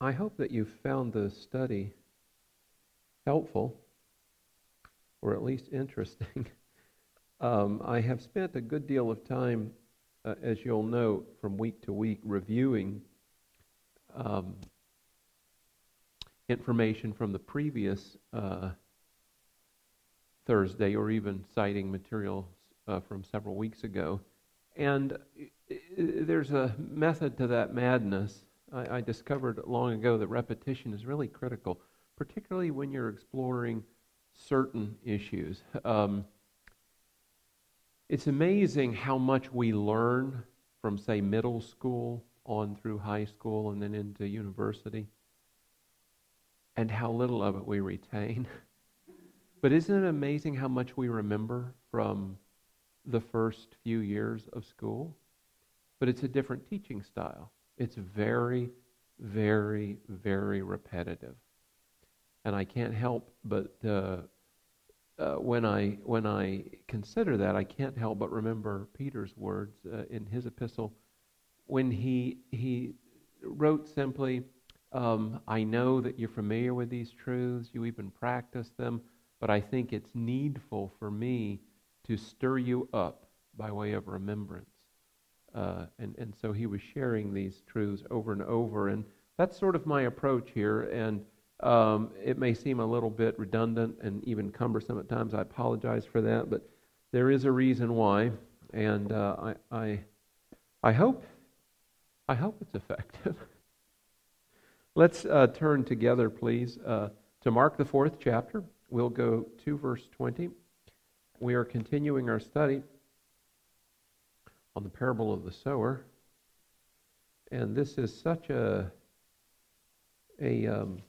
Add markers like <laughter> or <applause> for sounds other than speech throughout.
I hope that you found the study helpful or at least interesting. <laughs> um, I have spent a good deal of time, uh, as you'll note, from week to week reviewing um, information from the previous uh, Thursday or even citing materials uh, from several weeks ago. And there's a method to that madness. I, I discovered long ago that repetition is really critical, particularly when you're exploring certain issues. Um, it's amazing how much we learn from, say, middle school on through high school and then into university, and how little of it we retain. <laughs> but isn't it amazing how much we remember from the first few years of school? But it's a different teaching style. It's very, very, very repetitive. And I can't help but uh, uh, when I when I consider that, I can't help but remember Peter's words uh, in his epistle when he he wrote simply, um, "I know that you're familiar with these truths, you even practice them, but I think it's needful for me to stir you up by way of remembrance." Uh, and and so he was sharing these truths over and over, and that's sort of my approach here, and. Um, it may seem a little bit redundant and even cumbersome at times. I apologize for that, but there is a reason why, and uh, I, I, I hope, I hope it's effective. <laughs> Let's uh, turn together, please, uh, to Mark the fourth chapter. We'll go to verse twenty. We are continuing our study on the parable of the sower, and this is such a a um,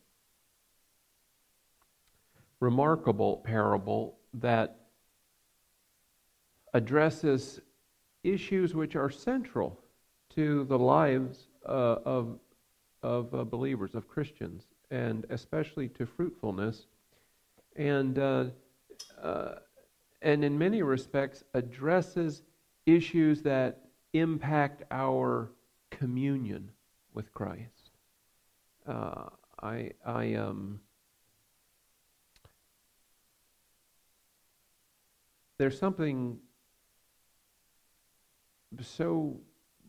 remarkable parable that addresses issues which are central to the lives uh, of, of uh, believers, of Christians, and especially to fruitfulness. And, uh, uh and in many respects, addresses issues that impact our communion with Christ. Uh, I, I um, there's something so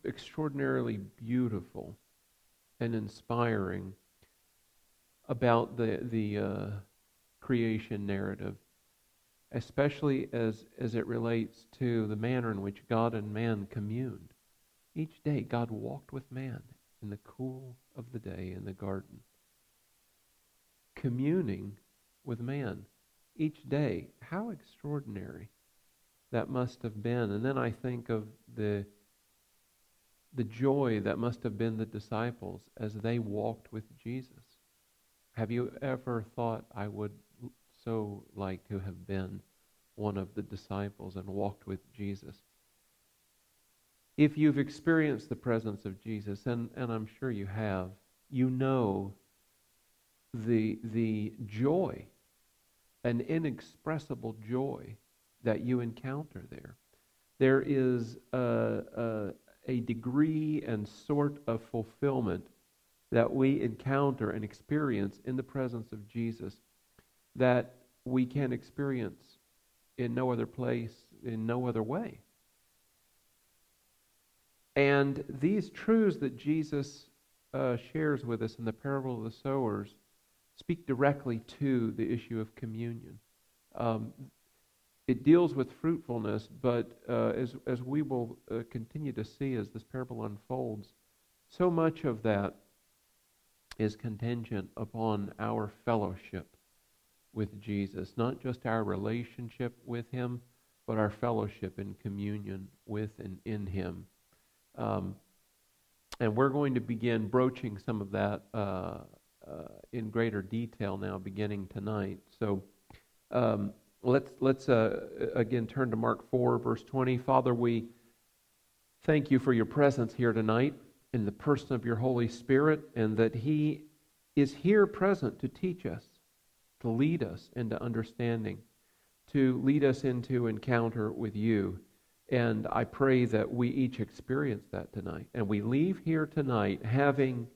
extraordinarily beautiful and inspiring about the the uh, creation narrative, especially as as it relates to the manner in which God and man communed. Each day, God walked with man in the cool of the day in the garden, communing with man each day. How extraordinary! that must have been. And then I think of the the joy that must have been the disciples as they walked with Jesus. Have you ever thought I would so like to have been one of the disciples and walked with Jesus? If you've experienced the presence of Jesus, and, and I'm sure you have, you know the, the joy, an inexpressible joy that you encounter there. There is a, a, a degree and sort of fulfillment that we encounter and experience in the presence of Jesus that we can experience in no other place, in no other way. And these truths that Jesus uh, shares with us in the parable of the sowers speak directly to the issue of communion. Um, it deals with fruitfulness, but uh, as, as we will uh, continue to see as this parable unfolds, so much of that is contingent upon our fellowship with Jesus, not just our relationship with Him, but our fellowship and communion with and in Him. Um, and we're going to begin broaching some of that uh, uh in greater detail now, beginning tonight. So, um, let's let's uh, again turn to Mark 4 verse 20. Father, we thank you for your presence here tonight in the person of your Holy Spirit and that he is here present to teach us, to lead us into understanding, to lead us into encounter with you. And I pray that we each experience that tonight and we leave here tonight having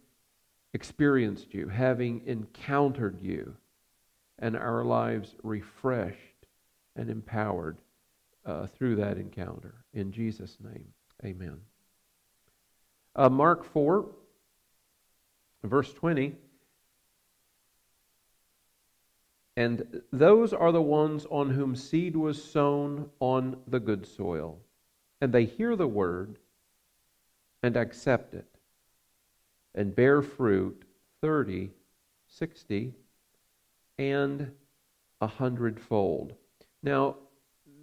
experienced you, having encountered you, and our lives refreshed and empowered uh, through that encounter. In Jesus' name, amen. Uh, Mark 4, verse 20. And those are the ones on whom seed was sown on the good soil. And they hear the word and accept it and bear fruit 30, 60, and a hundredfold. Now,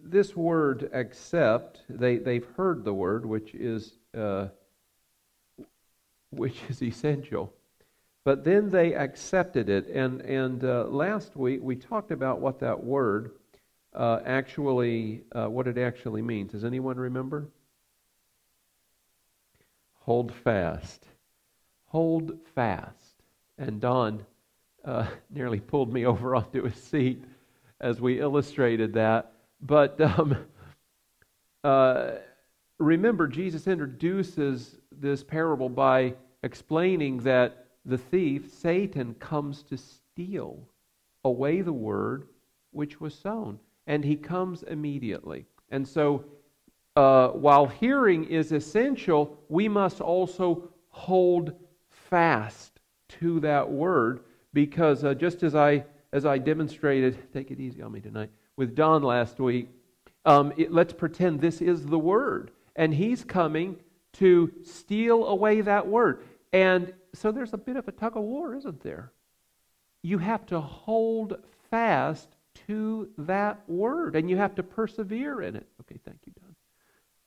this word accept, they, they've heard the word, which is, uh, which is essential. But then they accepted it. And, and uh, last week we talked about what that word uh, actually, uh, what it actually means. Does anyone remember? Hold fast. Hold fast. And Don uh, <laughs> nearly pulled me over onto his seat as we illustrated that. But um, <laughs> uh, remember, Jesus introduces this parable by explaining that the thief, Satan, comes to steal away the word which was sown. And he comes immediately. And so, uh, while hearing is essential, we must also hold fast to that word because uh, just as I as I demonstrated, take it easy on me tonight with Don last week. Um, it, let's pretend this is the word, and he's coming to steal away that word. And so there's a bit of a tug of war, isn't there? You have to hold fast to that word and you have to persevere in it. Okay, thank you,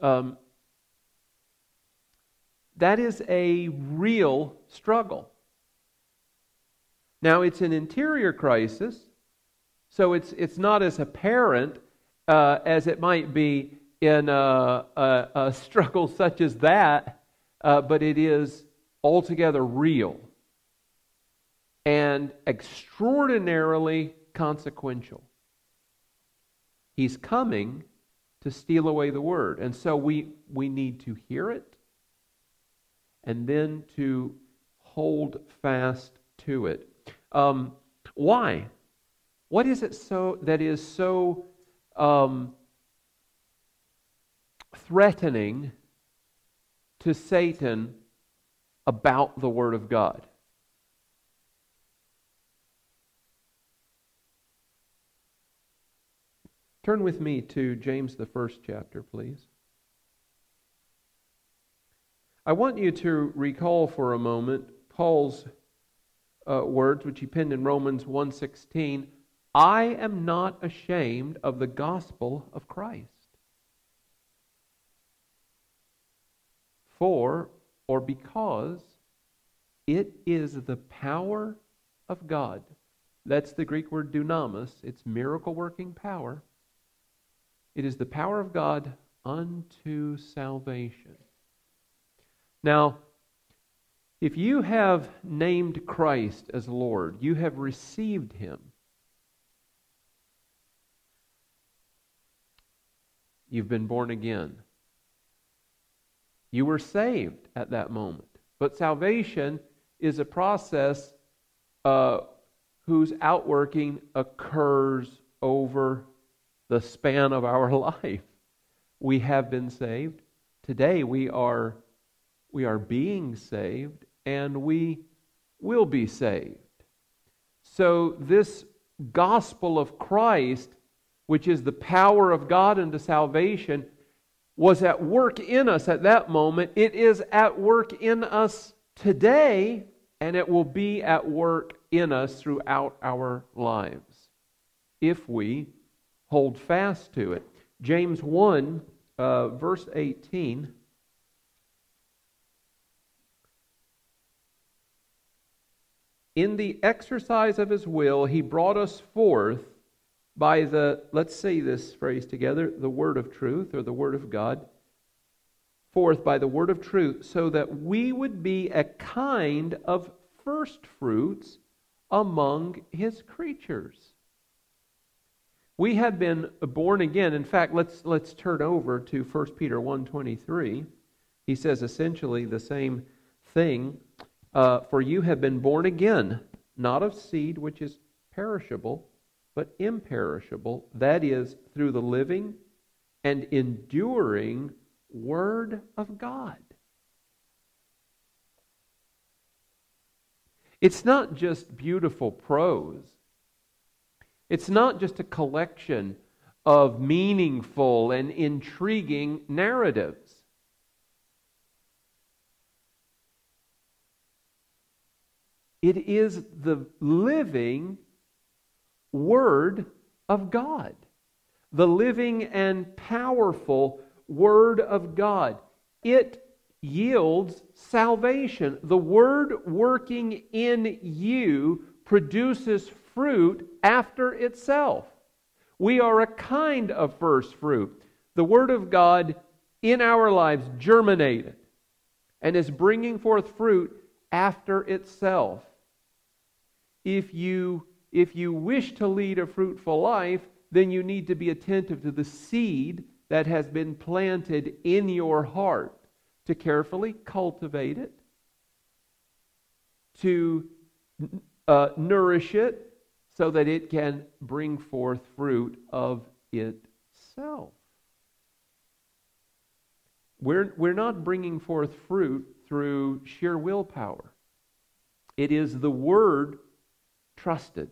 Don. Um, that is a real struggle. Now, it's an interior crisis, so it's, it's not as apparent uh, as it might be in a, a, a <laughs> struggle such as that, uh, but it is altogether real and extraordinarily consequential. He's coming to steal away the word. And so we, we need to hear it and then to hold fast to it. Um, why? What is it so that is so um, threatening to Satan about the Word of God. Turn with me to James, the first chapter, please. I want you to recall for a moment Paul's uh, words, which he penned in Romans 1.16, I am not ashamed of the gospel of Christ. For or because it is the power of God. That's the Greek word dunamis. It's miracle working power. It is the power of God unto salvation. Now, if you have named Christ as Lord, you have received him. You've been born again. You were saved at that moment. But salvation is a process uh, whose outworking occurs over the span of our <laughs> life. We have been saved. Today we are we are being saved and we will be saved. So this gospel of Christ, which is the power of God unto salvation, was at work in us at that moment, it is at work in us today, and it will be at work in us throughout our lives if we hold fast to it. James 1, uh, verse 18. In the exercise of his will, he brought us forth by the, let's say this phrase together, the word of truth or the word of God, forth by the word of truth, so that we would be a kind of first fruits among his creatures. We have been born again. In fact, let's, let's turn over to 1 Peter 1.23. He says essentially the same thing. Uh, for you have been born again, not of seed which is perishable, but imperishable, that is, through the living and enduring Word of God. It's not just beautiful prose. It's not just a collection of meaningful and intriguing narratives. It is the living Word of God, the living and powerful Word of God. It yields salvation. The Word working in you produces fruit after itself. We are a kind of first fruit. The Word of God in our lives germinated and is bringing forth fruit after itself. If you, if you wish to lead a fruitful life, then you need to be attentive to the seed that has been planted in your heart, to carefully cultivate it, to uh, nourish it so that it can bring forth fruit of itself. We're, we're not bringing forth fruit through sheer willpower. It is the word trusted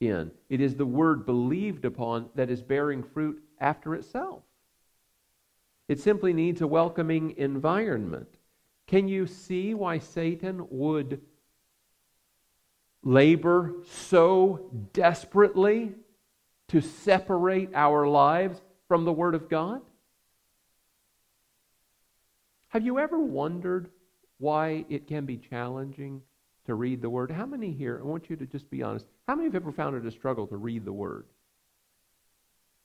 in, it is the word believed upon that is bearing fruit after itself. It simply needs a welcoming environment. Can you see why Satan would labor so desperately to separate our lives from the Word of God? Have you ever wondered why it can be challenging to read the Word? How many here, I want you to just be honest, how many have ever found it a struggle to read the Word?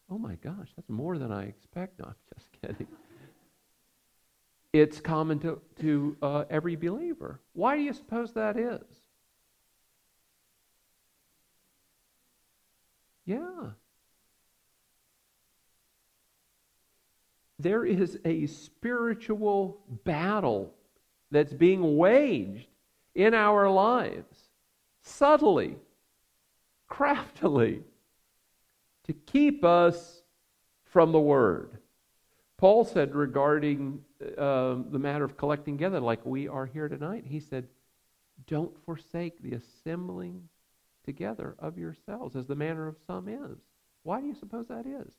Oh my gosh, that's more than I expect. No, I'm <laughs> just kidding. It's common to, to uh, every believer. Why do you suppose that is? Yeah. There is a spiritual battle that's being waged in our lives subtly, craftily, to keep us from the Word. Paul said regarding uh, the matter of collecting together, like we are here tonight, he said, Don't forsake the assembling together of yourselves, as the manner of some is. Why do you suppose that is?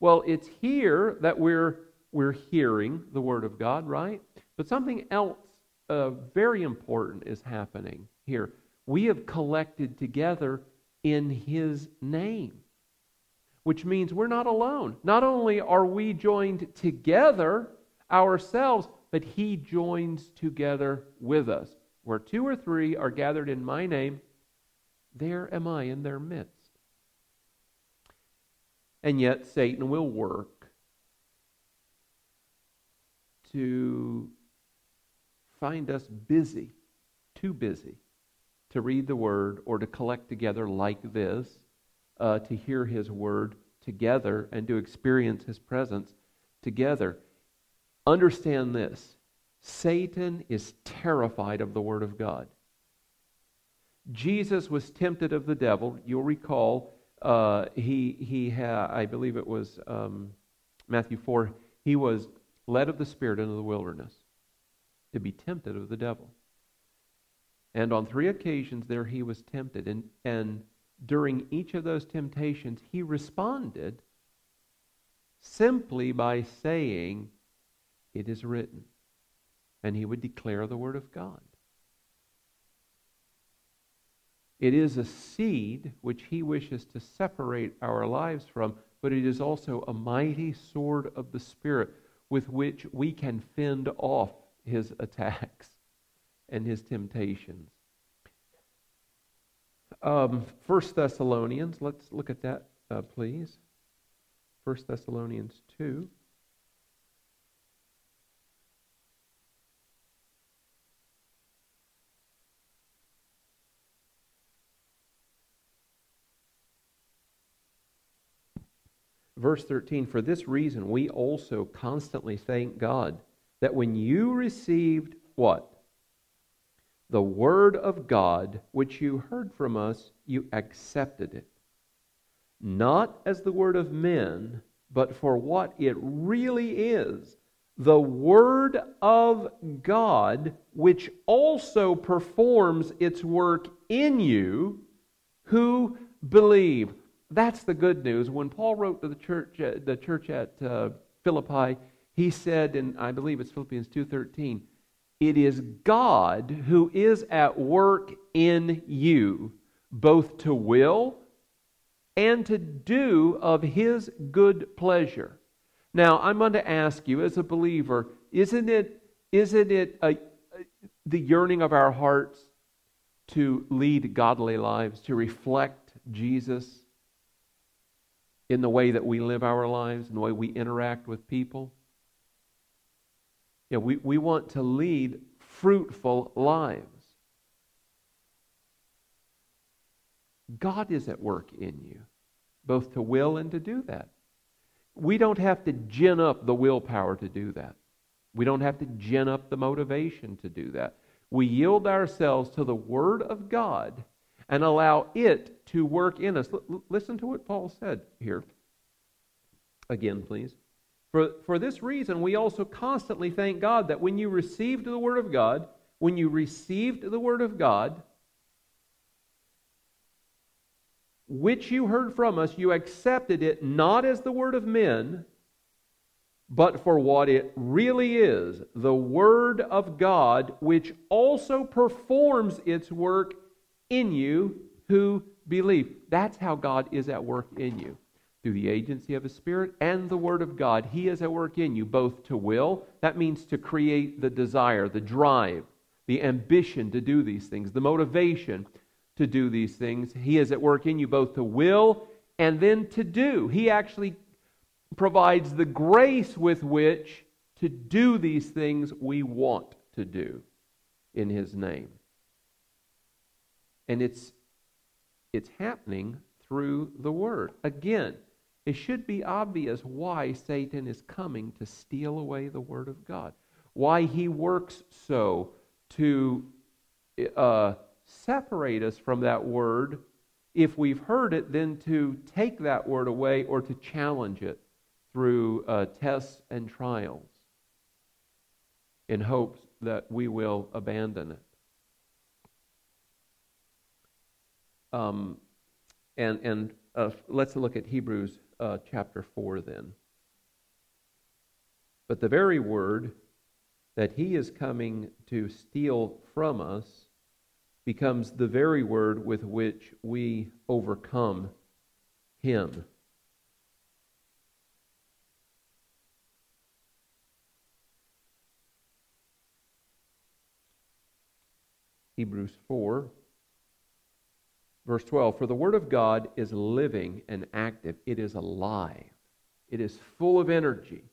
Well, it's here that we're, we're hearing the Word of God, right? But something else uh, very important is happening here. We have collected together in His name which means we're not alone. Not only are we joined together ourselves, but He joins together with us. Where two or three are gathered in my name, there am I in their midst. And yet, Satan will work to find us busy, too busy, to read the Word or to collect together like this uh, to hear His word together and to experience His presence together. Understand this Satan is terrified of the Word of God. Jesus was tempted of the devil. You'll recall uh, he, he I believe it was um, Matthew 4, he was led of the Spirit into the wilderness to be tempted of the devil. And on three occasions there he was tempted. And, and during each of those temptations, he responded simply by saying, It is written. And he would declare the Word of God. It is a seed which he wishes to separate our lives from, but it is also a mighty sword of the Spirit with which we can fend off his attacks and his temptations. Um, 1 Thessalonians, let's look at that, uh, please. 1 Thessalonians 2. Verse 13, for this reason we also constantly thank God that when you received what? The word of God, which you heard from us, you accepted it. Not as the word of men, but for what it really is the word of God, which also performs its work in you who believe. That's the good news. When Paul wrote to the church, uh, the church at uh, Philippi, he said, and I believe it's Philippians 2:13, it is God who is at work in you, both to will and to do of his good pleasure. Now, I'm going to ask you as a believer, isn't it, isn't it a, the yearning of our hearts to lead godly lives, to reflect Jesus in the way that we live our lives, in the way we interact with people? Yeah, we, we want to lead fruitful lives. God is at work in you, both to will and to do that. We don't have to gin up the willpower to do that. We don't have to gin up the motivation to do that. We yield ourselves to the Word of God and allow it to work in us. L- listen to what Paul said here. Again, please. For, for this reason, we also constantly thank God that when you received the Word of God, when you received the Word of God, which you heard from us, you accepted it not as the Word of men, but for what it really is the Word of God, which also performs its work in you who believe. That's how God is at work in you through the agency of His Spirit and the Word of God. He is at work in you, both to will, that means to create the desire, the drive, the ambition to do these things, the motivation to do these things. He is at work in you both to will and then to do. He actually provides the grace with which to do these things we want to do in His name. And it's, it's happening through the Word. Again, it should be obvious why Satan is coming to steal away the Word of God, why he works so to uh, separate us from that Word if we've heard it, then to take that Word away or to challenge it through uh, tests and trials in hopes that we will abandon it. Um, and and uh, let's look at Hebrews uh, chapter 4 then. But the very word that he is coming to steal from us becomes the very word with which we overcome him. Hebrews 4 Verse 12 For the Word of God is living and active, it is alive, it is full of energy,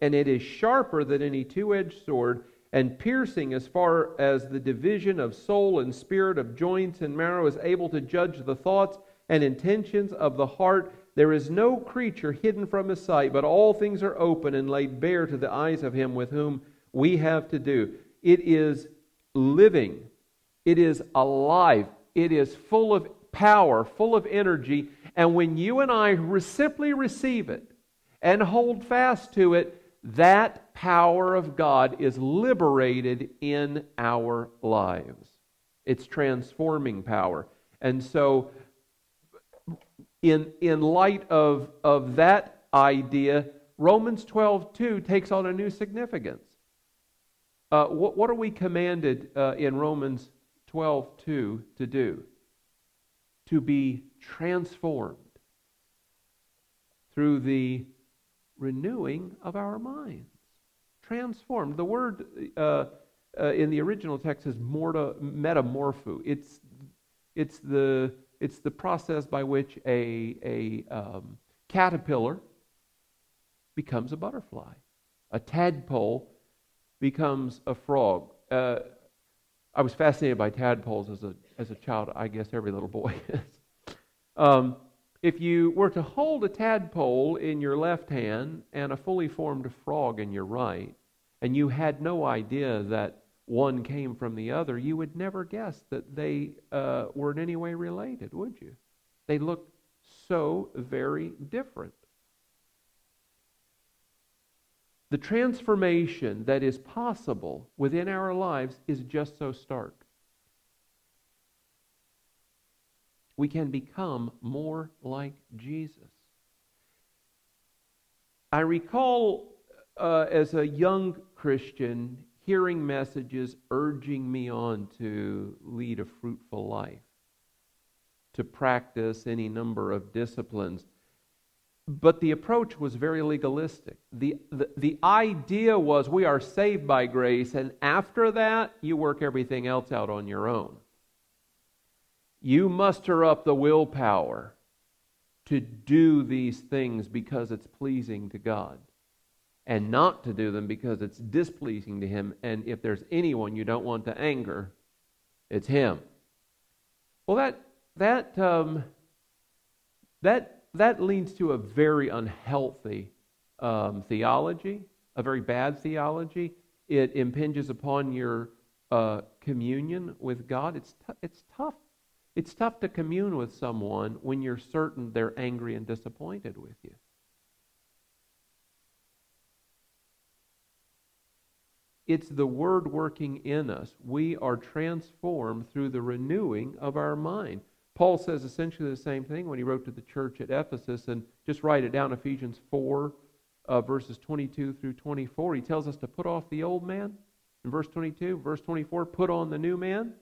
and it is sharper than any two edged sword, and piercing as far as the division of soul and spirit, of joints and marrow, is able to judge the thoughts and intentions of the heart. There is no creature hidden from his sight, but all things are open and laid bare to the eyes of him with whom we have to do. It is living, it is alive. It is full of power, full of energy. And when you and I simply receive it and hold fast to it, that power of God is liberated in our lives. It's transforming power. And so, in, in light of, of that idea, Romans 12 2 takes on a new significance. Uh, what, what, are we commanded uh, in Romans 12 2 to do to be transformed through the renewing of our minds. Transformed. The word uh, uh, in the original text is morta, metamorpho. It's, it's, the, it's the process by which a, a um, caterpillar becomes a butterfly, a tadpole becomes a frog. Uh, I was fascinated by tadpoles as a, as a child. I guess every little boy <laughs> is. um, if you were to hold a tadpole in your left hand and a fully formed frog in your right, and you had no idea that one came from the other, you would never guess that they uh, were in any way related, would you? They look so very different. The transformation that is possible within our lives is just so stark. We can become more like Jesus. I recall uh, as a young Christian hearing messages urging me on to lead a fruitful life, to practice any number of disciplines. But the approach was very legalistic. The, the, the idea was we are saved by grace, and after that, you work everything else out on your own. You muster up the willpower to do these things because it's pleasing to God and not to do them because it's displeasing to Him. And if there's anyone you don't want to anger, it's Him. Well, that that um, that that leads to a very unhealthy um, theology, a very bad theology. It impinges upon your uh, communion with God. It's t- it's tough. It's tough to commune with someone when you're certain they're angry and disappointed with you. It's the Word working in us. We are transformed through the renewing of our mind. Paul says essentially the same thing when he wrote to the church at Ephesus, and just write it down Ephesians 4, uh, verses 22 through 24. He tells us to put off the old man in verse 22. Verse 24, put on the new man.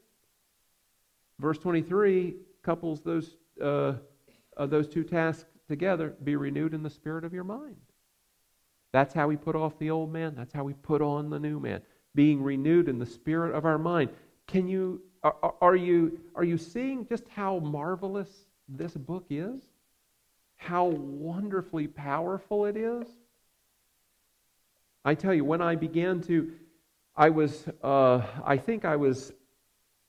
Verse 23 couples those, uh, uh, those two tasks together be renewed in the spirit of your mind. That's how we put off the old man. That's how we put on the new man. Being renewed in the spirit of our mind. Can you are, are you are you seeing just how marvelous this book is? How wonderfully powerful it is? I tell you, when I began to, I was, uh, I think I was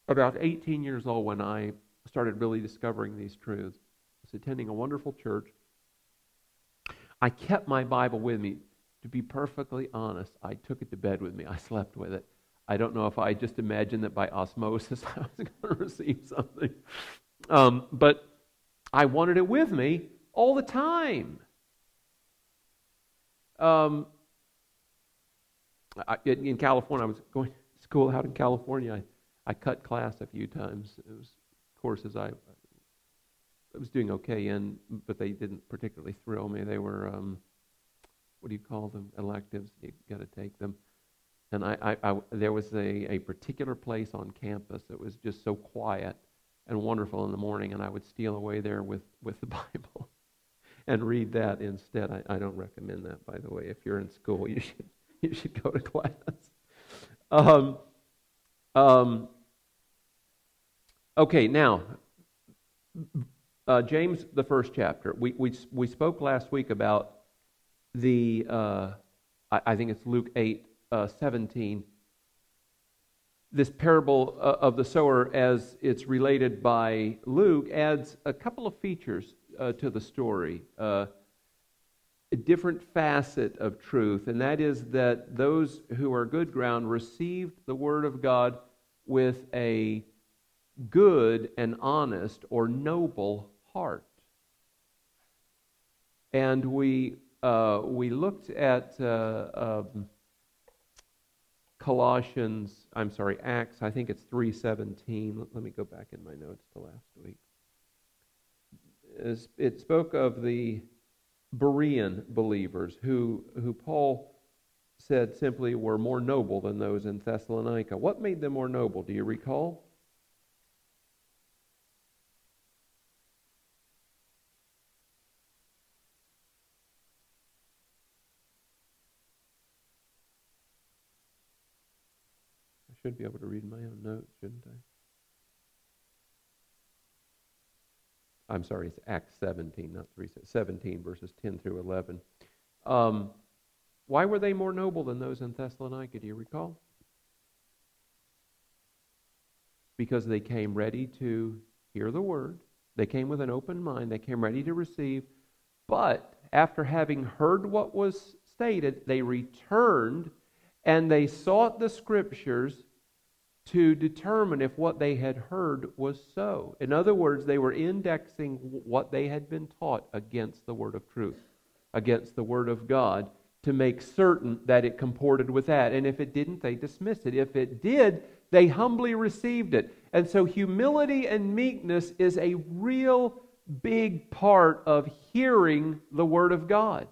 about 18 years old when I started really discovering these truths. I was attending a wonderful church. I kept my Bible with me to be perfectly honest, I took it to bed with me. I <laughs> slept with it. I don't know if I just imagined that by osmosis <laughs> I was going to receive something. Um, but I wanted it with me all the time. Um, I, in California, I was going to school out in California. I, I cut class a few times. It was courses I, I was doing okay in, but they didn't particularly thrill me. They were. Um, what do you call them? Electives. You got to take them. And I, I, I, there was a, a particular place on campus that was just so quiet and wonderful in the morning, and I would steal away there with, with the <laughs> Bible and read that instead. I, I don't recommend that, by the way. If you're in school, <laughs> you should you should go to class. Um, um, okay, now uh, James, the first chapter. We, we we spoke last week about the, uh, I, I, think it's Luke 8, uh, 17, this parable uh, of the sower, as it's related by Luke, adds a couple of features uh, to the story, uh, a different facet of truth, and that is that those who are good ground received the word of God with a good and honest or noble heart. And we uh, we looked at uh, um, Colossians, I'm sorry, Acts, I think it's 3.17. Let, let, me go back in my notes to last week. It spoke of the Berean believers who, who Paul said simply were more noble than those in Thessalonica. What made them more noble? Do you recall? should be able to read my own notes, shouldn't I? I'm sorry, it's Acts 17, not 3, 17, verses 10 through 11. Um, why were they more noble than those in Thessalonica? Do you recall? Because they came ready to hear the word. They came with an open mind. They came ready to receive. But after having heard what was stated, they returned and they sought the scriptures to determine if what they had heard was so. In other words, they were indexing what they had been taught against the word of truth, against the word of God, to make certain that it comported with that. And if it didn't, they dismissed it. If it did, they humbly received it. And so humility and meekness is a real big part of hearing the word of God.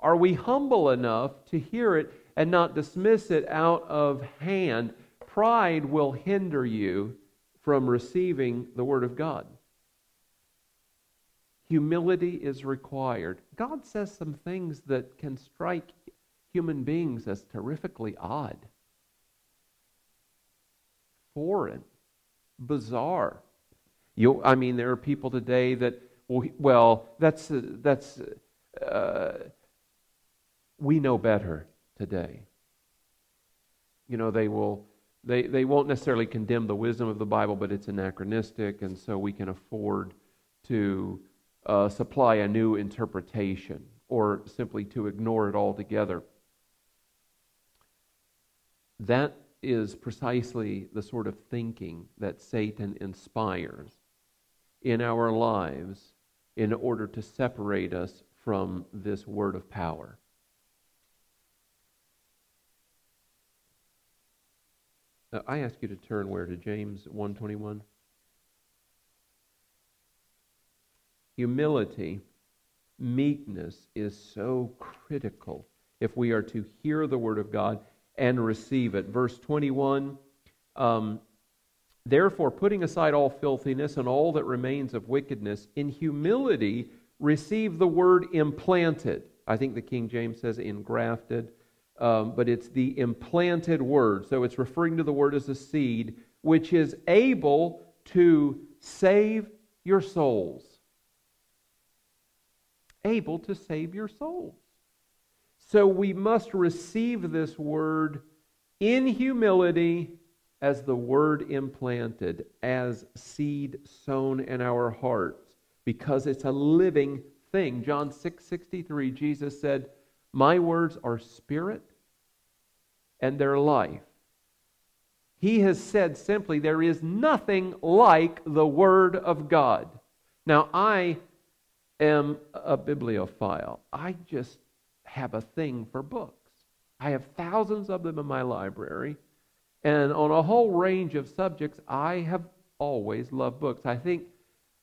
Are we humble enough to hear it and not dismiss it out of hand, pride will hinder you from receiving the Word of God. Humility is required. God says some things that can strike human beings as terrifically odd, foreign, bizarre. You, I mean, there are people today that, well, that's, that's, uh, we know better today. You know, they will they, they won't necessarily condemn the wisdom of the Bible, but it's anachronistic, and so we can afford to uh, supply a new interpretation or simply to ignore it altogether. That is precisely the sort of thinking that Satan inspires in our lives in order to separate us from this word of power. Uh, I ask you to turn where to James 121. Humility, meekness is so critical if we are to hear the word of God and receive it. Verse 21 um, Therefore, putting aside all filthiness and all that remains of wickedness, in humility receive the word implanted. I think the King James says engrafted um, but it's the implanted word. So it's referring to the word as a seed, which is able to save your souls. Able to save your souls. So we must receive this word in humility as the word implanted, as seed sown in our hearts, because it's a living thing. John 6 63, Jesus said, my words are spirit and their life. He has said simply, there is nothing like the Word of God. Now, I am a bibliophile. I just have a thing for books. I have thousands of them in my library. And on a whole range of subjects, I have always loved books. I think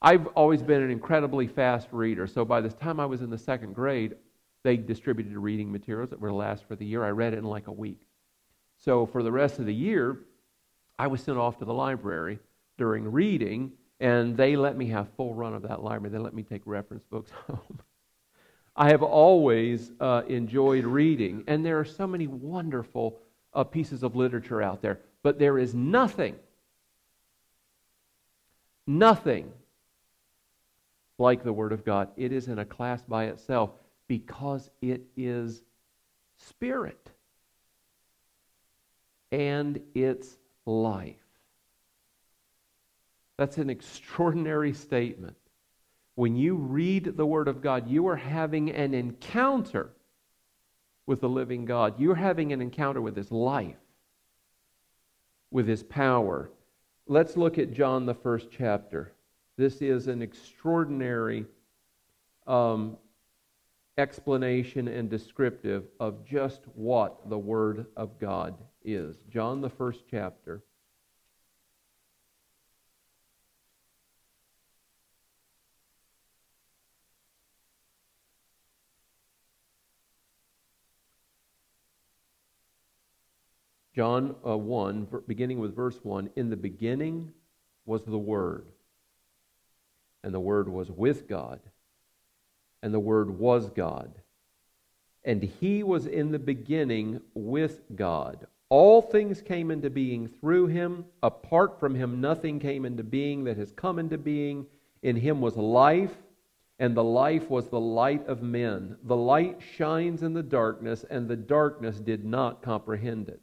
I've always been an incredibly fast reader. So by the time I was in the second grade, they distributed reading materials that were to last for the year. I read it in like a week. So for the rest of the year, I was sent off to the library during reading, and they let me have full run of that library. They let me take reference books <laughs> home. I have always uh, enjoyed reading, and there are so many wonderful uh, pieces of literature out there, but there is nothing, nothing like the Word of God. It is in a class by itself because it is spirit and it's life. That's an extraordinary statement. When you read the Word of God, you are having an encounter with the living God. You're having an encounter with His life, with His power. Let's look at John, the first chapter. This is an extraordinary um, explanation and descriptive of just what the Word of God is. John, the first chapter. John uh, 1, beginning with verse 1 In the beginning was the Word, and the Word was with God and the Word was God. And He was in the beginning with God. All things came into being through Him. Apart from Him, nothing came into being that has come into being. In Him was life, and the life was the light of men. The light shines in the darkness, and the darkness did not comprehend it.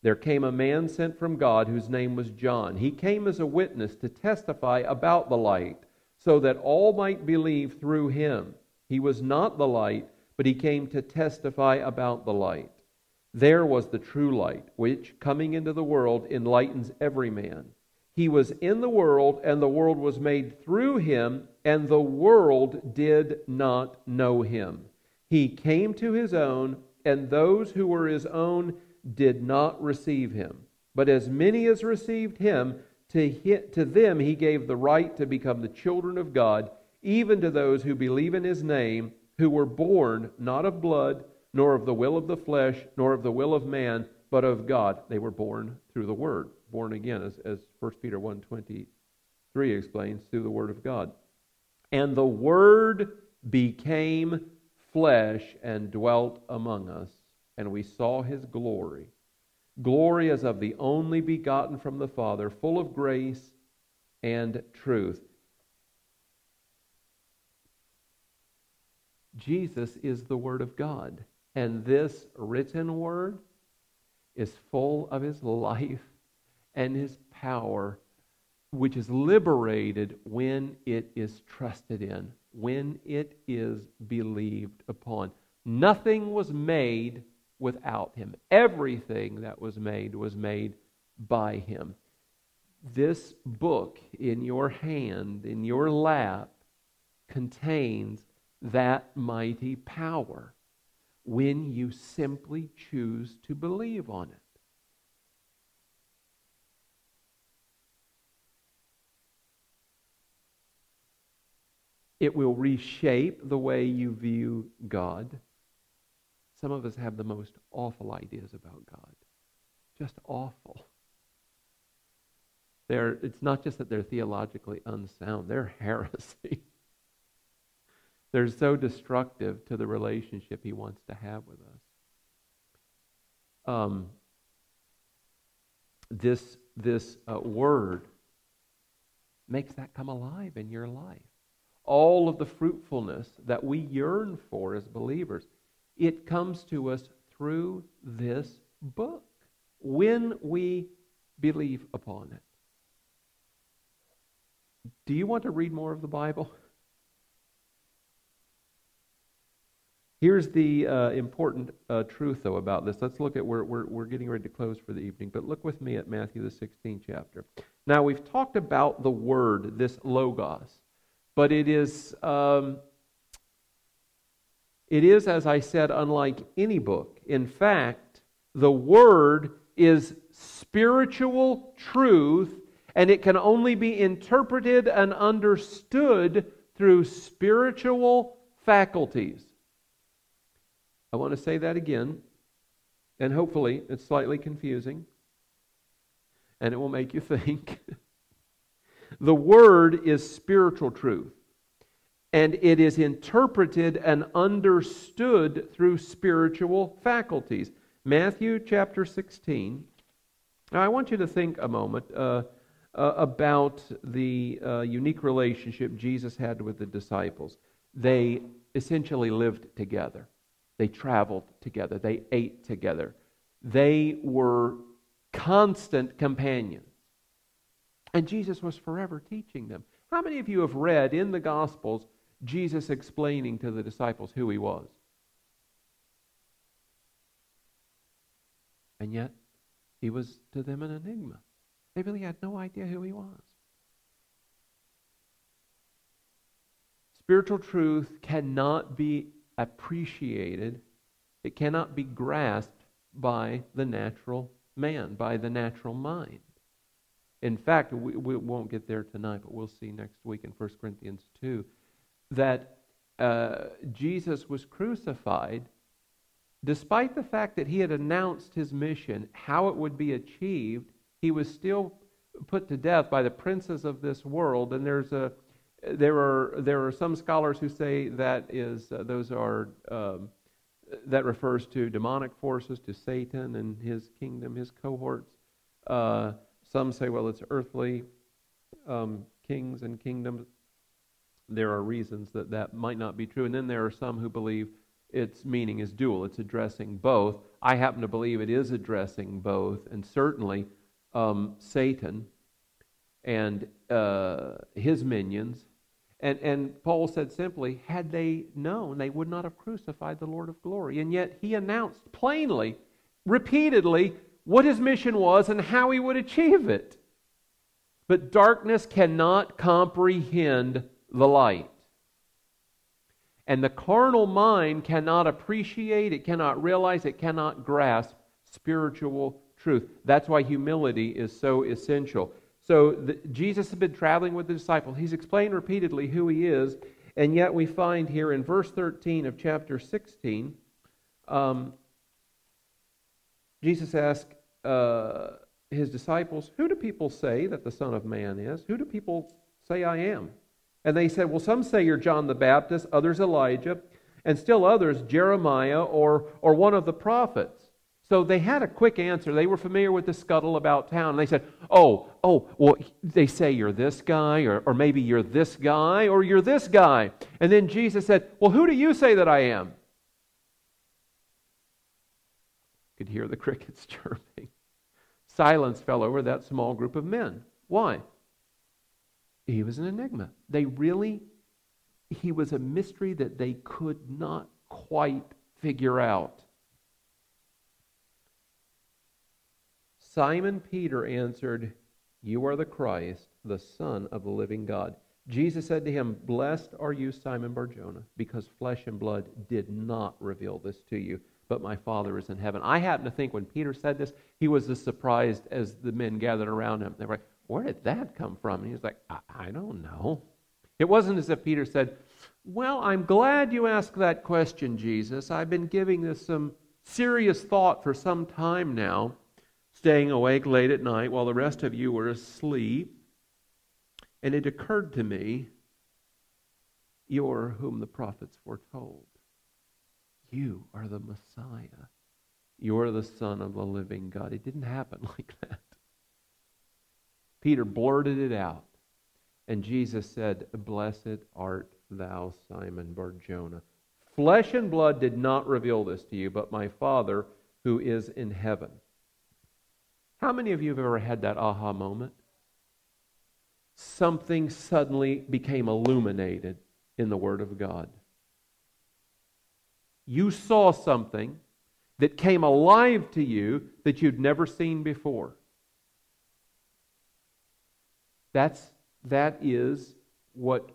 There came a man sent from God whose name was John. He came as a witness to testify about the light, so that all might believe through him. He was not the light, but he came to testify about the light. There was the true light, which, coming into the world, enlightens every man. He was in the world, and the world was made through him, and the world did not know him. He came to his own, and those who were his own did not receive him. But as many as received him, to, to them he gave the right to become the children of God, even to those who believe in his name, who were born not of blood, nor of the will of the flesh, nor of the will of man, but of God. They were born through the Word, born again, as, as 1 Peter 1.23 explains, through the Word of God. And the Word became flesh and dwelt among us, and we saw his glory. Glory as of the only begotten from the Father, full of grace and truth. Jesus is the Word of God. And this written Word is full of His life and His power, which is liberated when it is trusted in, when it is believed upon. Nothing was made without Him. Everything that was made was made by Him. This book in your hand, in your lap, contains that mighty power when you simply choose to believe on it. It will reshape the way you view God. Some of us have the most awful ideas about God. Just awful. They're, it's not just that they're theologically unsound, they're <laughs> heresy. They're so destructive to the relationship he wants to have with us. Um, this this uh, word makes that come alive in your life. All of the fruitfulness that we yearn for as believers, it comes to us through this book when we believe upon it. Do you want to read more of the Bible? Here's the uh, important uh, truth, though, about this. Let's look at where we're, we're getting ready to close for the evening, but look with me at Matthew, the 16th chapter. Now, we've talked about the word, this logos, but it is, um, it is, as I said, unlike any book. In fact, the word is spiritual truth, and it can only be interpreted and understood through spiritual faculties. I want to say that again, and hopefully it's slightly confusing, and it will make you <laughs> think. the Word is spiritual truth, and it is interpreted and understood through spiritual faculties. Matthew chapter 16. Now, I want you to think a moment uh, uh, about the uh, unique relationship Jesus had with the disciples. They essentially lived together. They traveled together. They ate together. They were constant companions. And Jesus was forever teaching them. How many of you have read in the Gospels Jesus explaining to the disciples who he was? And yet, he was to them an enigma. They really had no idea who he was. Spiritual truth cannot be appreciated, it cannot be grasped by the natural man, by the natural mind. In fact, we, we won't get there tonight, but we'll see next week in 1 Corinthians 2 that uh, Jesus was crucified despite the fact that he had announced his mission, how it would be achieved, he was still put to death by the princes of this world. And there's a there are there are some scholars who say that is uh, those are um, that refers to demonic forces, to Satan and his kingdom, his cohorts. Uh, some say, well, it's earthly um, kings and kingdoms. There are reasons that that might not be true, and then there are some who believe its meaning is dual. It's addressing both. I happen to believe it is addressing both, and certainly um, Satan and uh, his minions and, and Paul said simply, had they known, they would not have crucified the Lord of glory. And yet he announced plainly repeatedly what his mission was and how he would achieve it. But darkness cannot comprehend the light. And the carnal mind cannot appreciate, it cannot realize, it cannot grasp spiritual truth. That's why humility is so essential. So the, Jesus has been traveling with the disciples. He's explained repeatedly who he is, and yet we find here in verse 13 of chapter 16, um, Jesus asked uh, his disciples, Who do people say that the Son of Man is? Who do people say I am? And they said, Well, some say you're John the Baptist, others Elijah, and still others Jeremiah or, or one of the prophets. So they had a quick answer. They were familiar with the scuttle about town. And they said, Oh, oh, well, they say you're this guy, or, or maybe you're this guy, or you're this guy. And then Jesus said, Well, who do you say that I am? Could hear the <laughs> crickets chirping. Silence fell over that small group of men. Why? He was an enigma. They really, he was a mystery that they could not quite figure out. Simon Peter answered, You are the Christ, the Son of the living God. Jesus said to him, Blessed are you, Simon Barjona, because flesh and blood did not reveal this to you, but my Father is in heaven. I happen to think when Peter said this, he was as surprised as the men gathered around him. They were like, Where did that come from? And he was like, I, I don't know. It wasn't as if Peter said, Well, I'm glad you asked that question, Jesus. I've been giving this some serious thought for some time now staying awake late at night while the rest of you were asleep. And it occurred to me, You're whom the prophets foretold. You are the Messiah. You're the Son of the living God. It didn't happen <laughs> like that. Peter blurted it out. And Jesus said, Blessed art thou, Simon Barjona. Flesh and blood did not reveal this to you, but my Father who is in heaven. How many of you have ever had that aha moment? Something suddenly became illuminated in the Word of God. You saw something that came alive to you that you'd never seen before. That's, that is what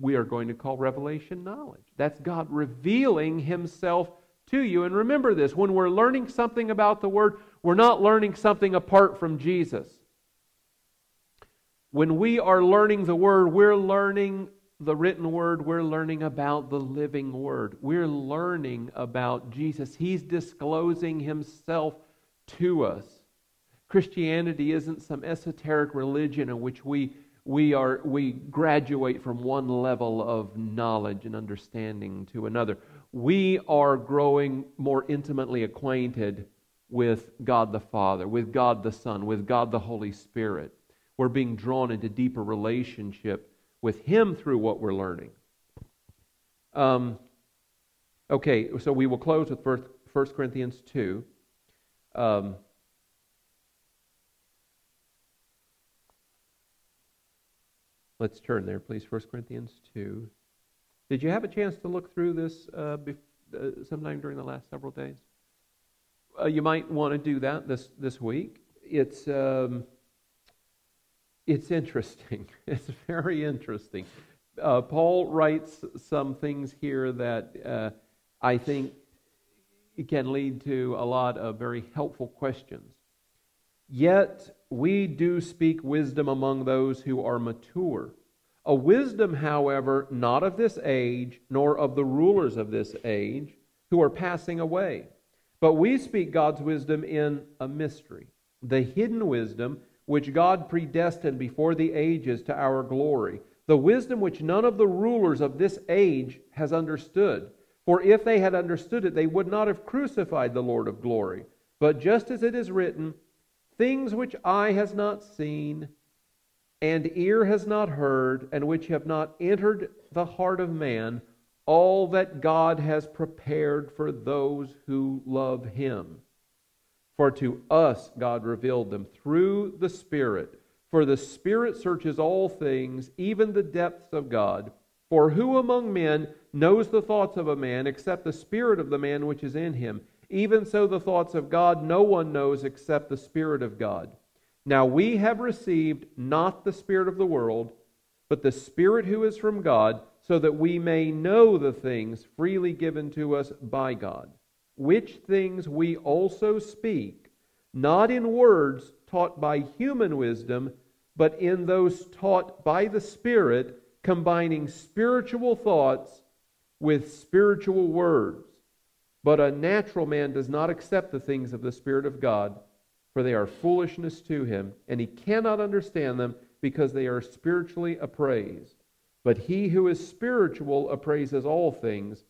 we are going to call revelation knowledge. That's God revealing Himself to you. And remember this when we're learning something about the Word, we're not learning something apart from Jesus. When we are learning the Word, we're learning the written Word, we're learning about the living Word. We're learning about Jesus. He's disclosing Himself to us. Christianity isn't some esoteric religion in which we, we, are, we graduate from one level of knowledge and understanding to another. We are growing more intimately acquainted with God the Father, with God the Son, with God the Holy Spirit. We're being drawn into deeper relationship with Him through what we're learning. Um, okay, so we will close with 1 Corinthians 2. Um, let's turn there, please. 1 Corinthians 2. Did you have a chance to look through this uh, bef- uh, sometime during the last several days? uh, you might want to do that this, this week. It's, um, it's interesting. <laughs> It's very interesting. Uh, Paul writes some things here that uh, I think can lead to a lot of very helpful questions. Yet we do speak wisdom among those who are mature. A wisdom, however, not of this age, nor of the rulers of this age, who are passing away but we speak God's wisdom in a mystery, the hidden wisdom which God predestined before the ages to our glory, the wisdom which none of the rulers of this age has understood. For if they had understood it, they would not have crucified the Lord of glory. But just as it is written, things which eye has not seen, and ear has not heard, and which have not entered the heart of man, all that God has prepared for those who love him. For to us God revealed them through the Spirit. For the Spirit searches all things, even the depths of God. For who among men knows the thoughts of a man except the Spirit of the man which is in him? Even so, the thoughts of God no one knows except the Spirit of God. Now we have received not the Spirit of the world, but the Spirit who is from God, so that we may know the things freely given to us by God, which things we also speak, not in words taught by human wisdom, but in those taught by the Spirit, combining spiritual thoughts with spiritual words. But a natural man does not accept the things of the Spirit of God, for they are foolishness to him, and he cannot understand them because they are spiritually appraised. But he who is spiritual appraises all things,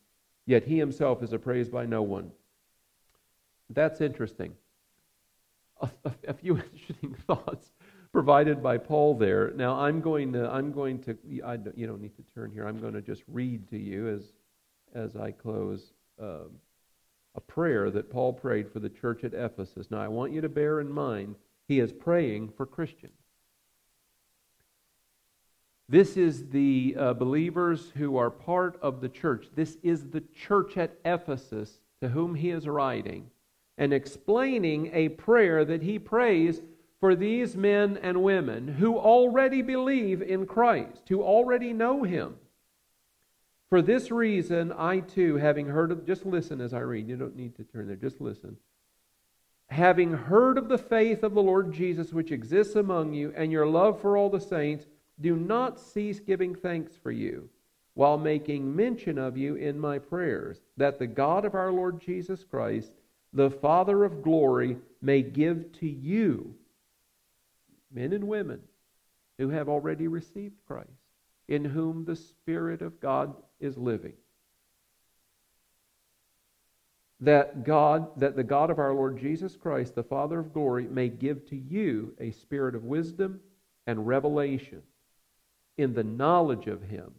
yet he himself is appraised by no one. That's interesting. A, a, a few <laughs> interesting thoughts provided by Paul there. Now I'm going to I'm going to I, you don't need to turn here. I'm going to just read to you as as I close. Um, a prayer that Paul prayed for the church at Ephesus. Now, I want you to bear in mind, he is praying for Christians. This is the uh, believers who are part of the church. This is the church at Ephesus to whom he is writing and explaining a prayer that he prays for these men and women who already believe in Christ, who already know him. For this reason, I too, having heard of, just listen as I read, you don't need to turn there, just listen. Having heard of the faith of the Lord Jesus which exists among you, and your love for all the saints, do not cease giving thanks for you, while making mention of you in my prayers, that the God of our Lord Jesus Christ, the Father of glory, may give to you, men and women who have already received Christ, in whom the Spirit of God is living. That God, that the God of our Lord Jesus Christ, the Father of glory, may give to you a spirit of wisdom and revelation in the knowledge of him.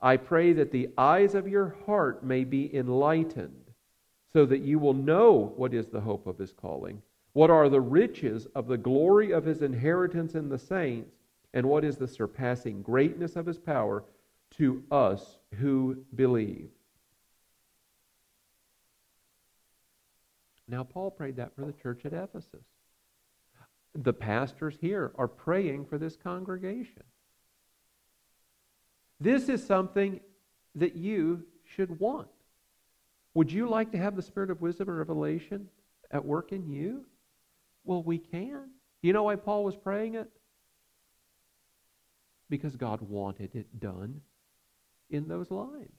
I pray that the eyes of your heart may be enlightened, so that you will know what is the hope of his calling, what are the riches of the glory of his inheritance in the saints, and what is the surpassing greatness of his power to us who believe. Now, Paul prayed that for the church at Ephesus. The pastors here are praying for this congregation. This is something that you should want. Would you like to have the spirit of wisdom and revelation at work in you? Well, we can. You know why Paul was praying it? Because God wanted it done in those lives.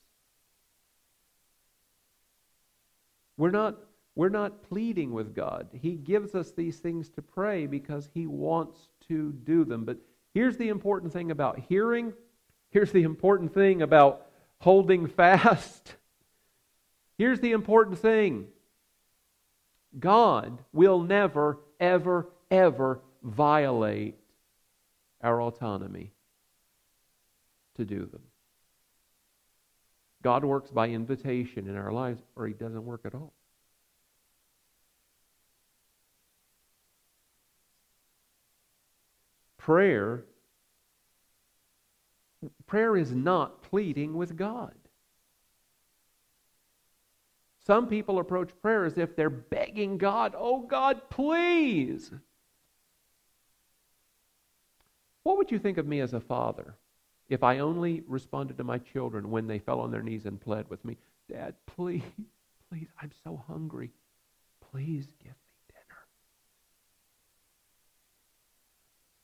We're not, we're not pleading with God. He gives us these things to pray because He wants to do them. But here's the important thing about hearing. Here's the important thing about holding fast. <laughs> Here's the important thing God will never, ever, ever violate our autonomy to do them. God works by invitation in our lives, or He doesn't work at all. Prayer prayer is not pleading with God. Some people approach prayer as if they're begging God, "Oh God, please." What would you think of me as a father? If I only responded to my children when they fell on their knees and pled with me, Dad, please, please, I'm so hungry. Please give me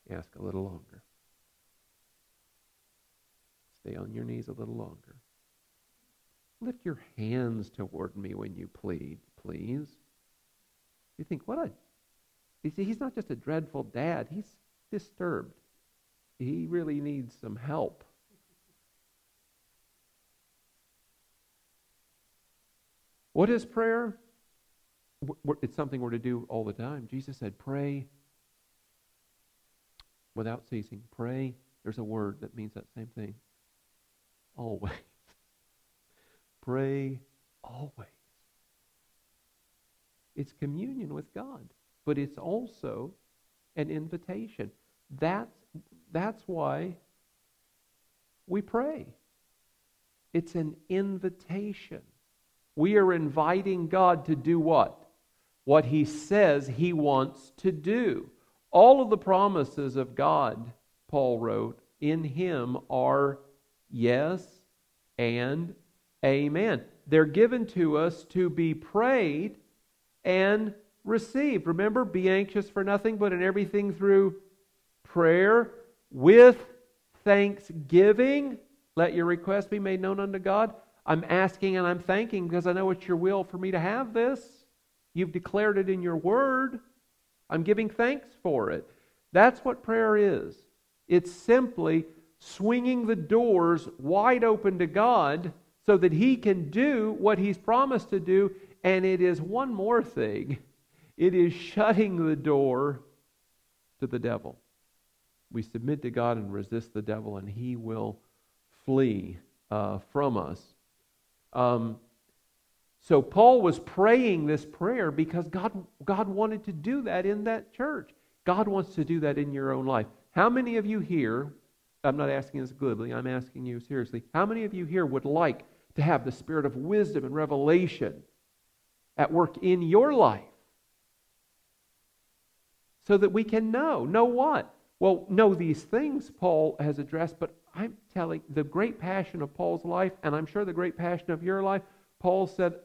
dinner. Ask a little longer. Stay on your knees a little longer. Lift your hands toward me when you plead, please. You think, what a. You see, he's not just a dreadful dad, he's disturbed he really needs some help. What is prayer? It's something we're to do all the time. Jesus said, pray without ceasing. Pray. There's a word that means that same thing. Always. <laughs> pray always. It's communion with God, but it's also an invitation. That's that's why we pray. It's an invitation. We are inviting God to do what? What He says He wants to do. All of the promises of God, Paul wrote, in Him are yes and amen. They're given to us to be prayed and received. Remember, be anxious for nothing, but in everything through prayer with thanksgiving. Let your request be made known unto God. I'm asking and I'm thanking because I know it's your will for me to have this. You've declared it in your word. I'm giving thanks for it. That's what prayer is. It's simply swinging the doors wide open to God so that He can do what He's promised to do. And it is one more thing it is shutting the door to the devil. We submit to God and resist the devil, and He will flee uh, from us. Um, so Paul was praying this prayer because God, God wanted to do that in that church. God wants to do that in your own life. How many of you here, I'm not asking this glibly, I'm asking you seriously, how many of you here would like to have the spirit of wisdom and revelation at work in your life? So that we can know. Know what? Well, know these things Paul has addressed, but I'm telling the great passion of Paul's life, and I'm sure the great passion of your life, Paul said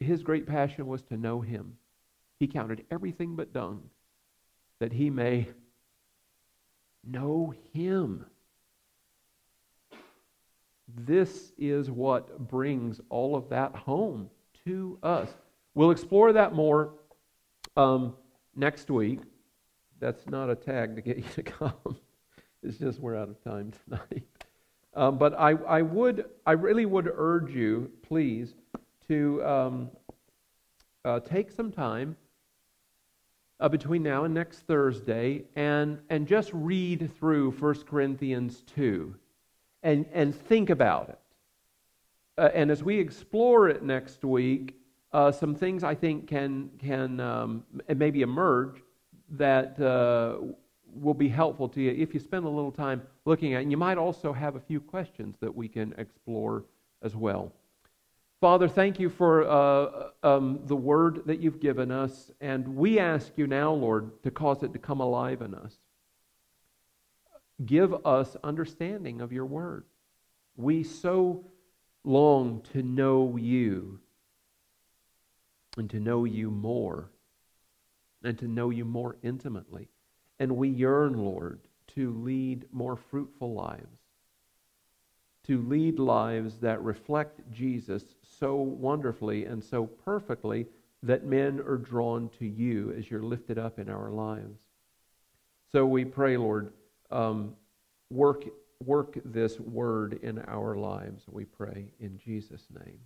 his great passion was to know him. He counted everything but dung that he may know him. This is what brings all of that home to us. We'll explore that more um, next week. That's not a tag to get you to <laughs> come. it's just we're out of time tonight. Um, but I, I would, I really would urge you, please, to um, uh, take some time uh, between now and next Thursday and, and just read through 1 Corinthians 2 and, and think about it. Uh, and as we explore it next week, uh, some things I think can, can um, maybe emerge that uh, will be helpful to you if you spend a little time looking at it. And you might also have a few questions that we can explore as well. Father, thank you for uh, um, the word that you've given us, and we ask you now, Lord, to cause it to come alive in us. Give us understanding of your word. We so long to know you and to know you more and to know you more intimately. And we yearn, Lord, to lead more fruitful lives, to lead lives that reflect Jesus so wonderfully and so perfectly that men are drawn to you as you're lifted up in our lives. So we pray, Lord, um, work, work this word in our lives, we pray, in Jesus' name.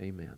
Amen.